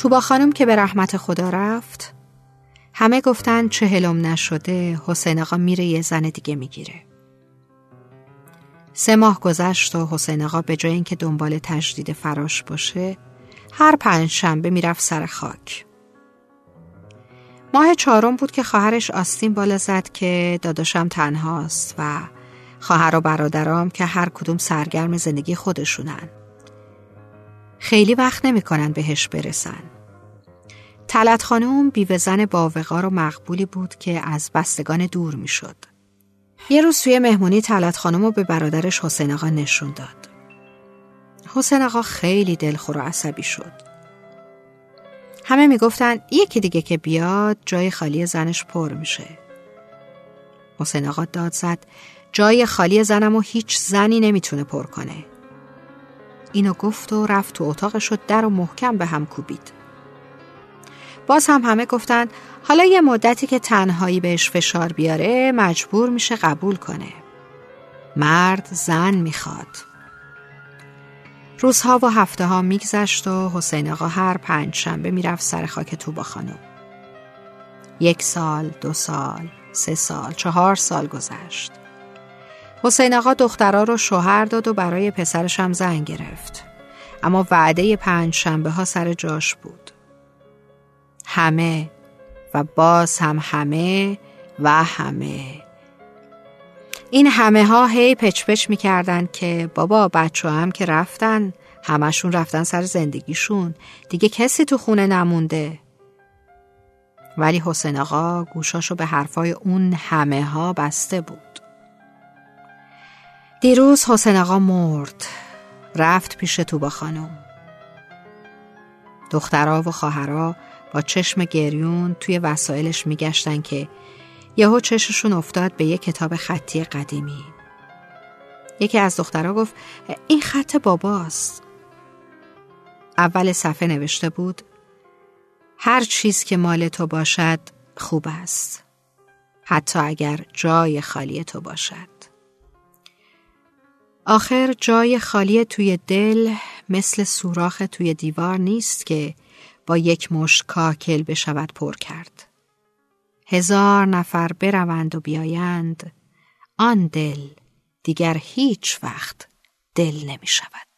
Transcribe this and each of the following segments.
توبا خانم که به رحمت خدا رفت همه گفتن چهلم نشده حسین آقا میره یه زن دیگه می‌گیره. سه ماه گذشت و حسین آقا به جای اینکه دنبال تجدید فراش باشه هر پنج شنبه می‌رفت سر خاک. ماه چهارم بود که خواهرش آستین بالا زد که داداشم تنهاست و خواهر و برادرام که هر کدوم سرگرم زندگی خودشونن. خیلی وقت نمی‌کنن بهش برسن تلت خانم بیوه زن باوقار و مقبولی بود که از بستگان دور می‌شد. یه روز توی مهمونی تلت خانم رو به برادرش حسین آقا نشون داد. حسین آقا خیلی دلخور و عصبی شد. همه می‌گفتن یکی دیگه که بیاد جای خالی زنش پر میشه. حسین آقا داد زد جای خالی زنم و هیچ زنی نمی‌تونه پر کنه. اینو گفت و رفت تو اتاقش و در و محکم به هم کوبید. باز هم همه گفتن حالا یه مدتی که تنهایی بهش فشار بیاره مجبور میشه قبول کنه. مرد زن می‌خواد. روزها و هفته ها میگذشت و حسین آقا هر پنج شنبه می‌رفت سر خاک توبا خانم. یک سال، دو سال، سه سال، چهار سال گذشت. حسین آقا دخترها رو شوهر داد و برای پسرش هم زن گرفت. اما وعده پنج شنبه ها سر جاش بود. همه و باز هم همه و همه. این همه ها هی پچ پچ می‌کردن که بابا بچه هم که رفتن همشون رفتن سر زندگیشون. دیگه کسی تو خونه نمونده. ولی حسین آقا گوشاشو به حرفای اون همه ها بسته بود. دیروز حسین آقا مرد. رفت پیش توبا خانم. دخترها و خواهرها با چشم گریون توی وسایلش میگشتن که یهو چششون افتاد به یه کتاب خطی قدیمی. یکی از دخترها گفت این خط باباست. اول صفحه نوشته بود هر چیز که مال تو باشد خوب است حتی اگر جای خالی تو باشد. آخر جای خالی توی دل مثل سوراخ توی دیوار نیست که با یک مشت کاکل بشود پر کرد. هزار نفر بروند و بیایند. آن دل دیگر هیچ وقت دل نمی شود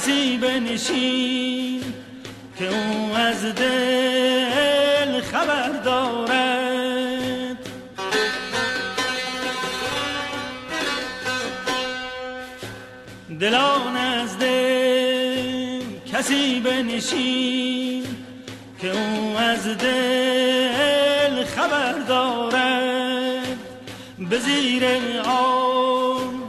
کسی بنشین که او از دل خبر دارد. دلان از دل کسی بنشین که او از دل خبر دارد. به زیر آن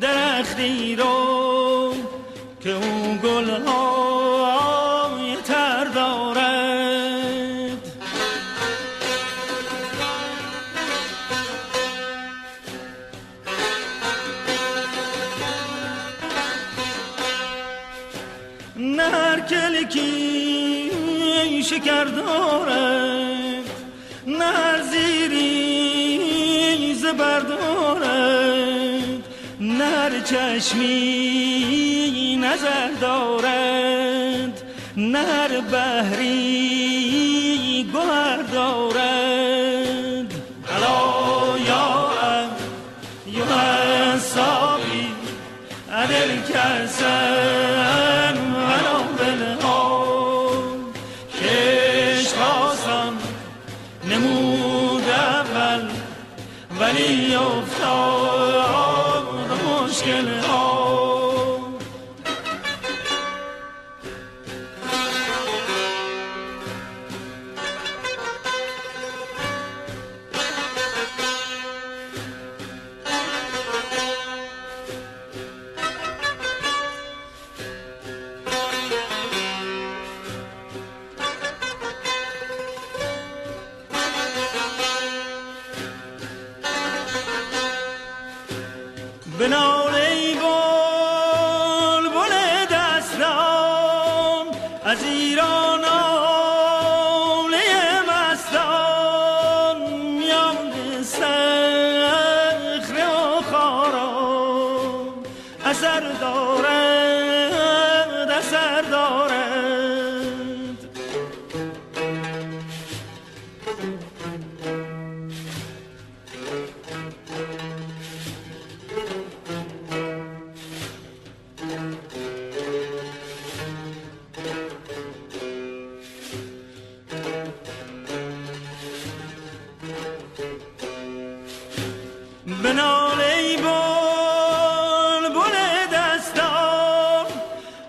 درختی رو که او گل های تر دارد. نهر کلکی شکر دارد نهر زیری زبر دارد نر چشمی نظر دارد نر بحری گوهر دارد الا یا یا صابی عدل کسن Yeah.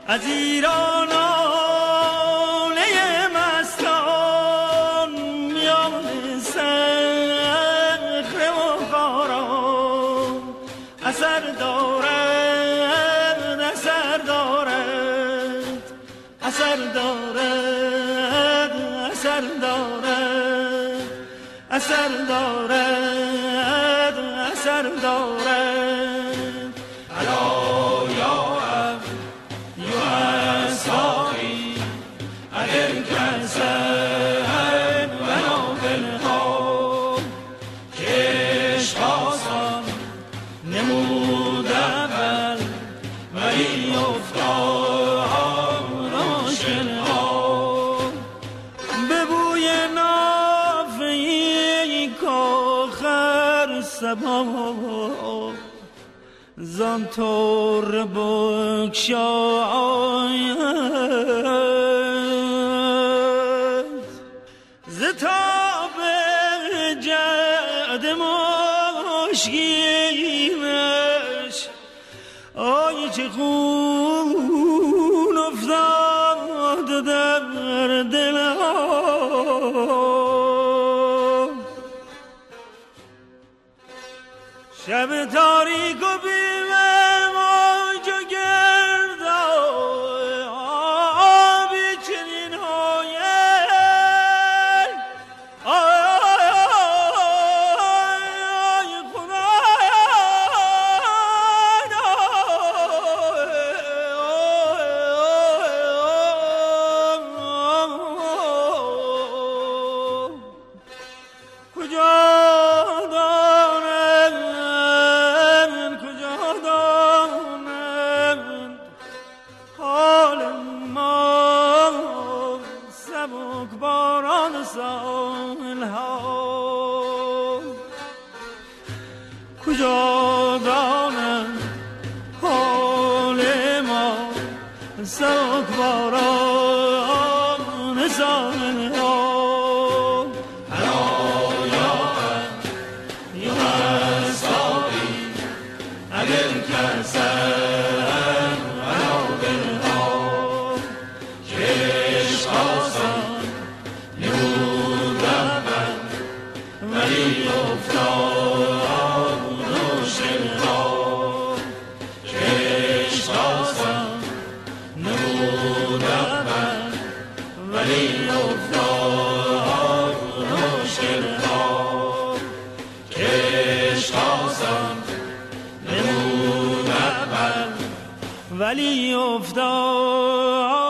از ایران آنه مستان میان سخر و خاران اثر دارد اثر دارد. اثر دارد اثر دارد. اثر دارد اثر دارد. زان تور بکشا آید زتاب جد نش آی چه خون افتاده سوگواران زار ولی افتاد.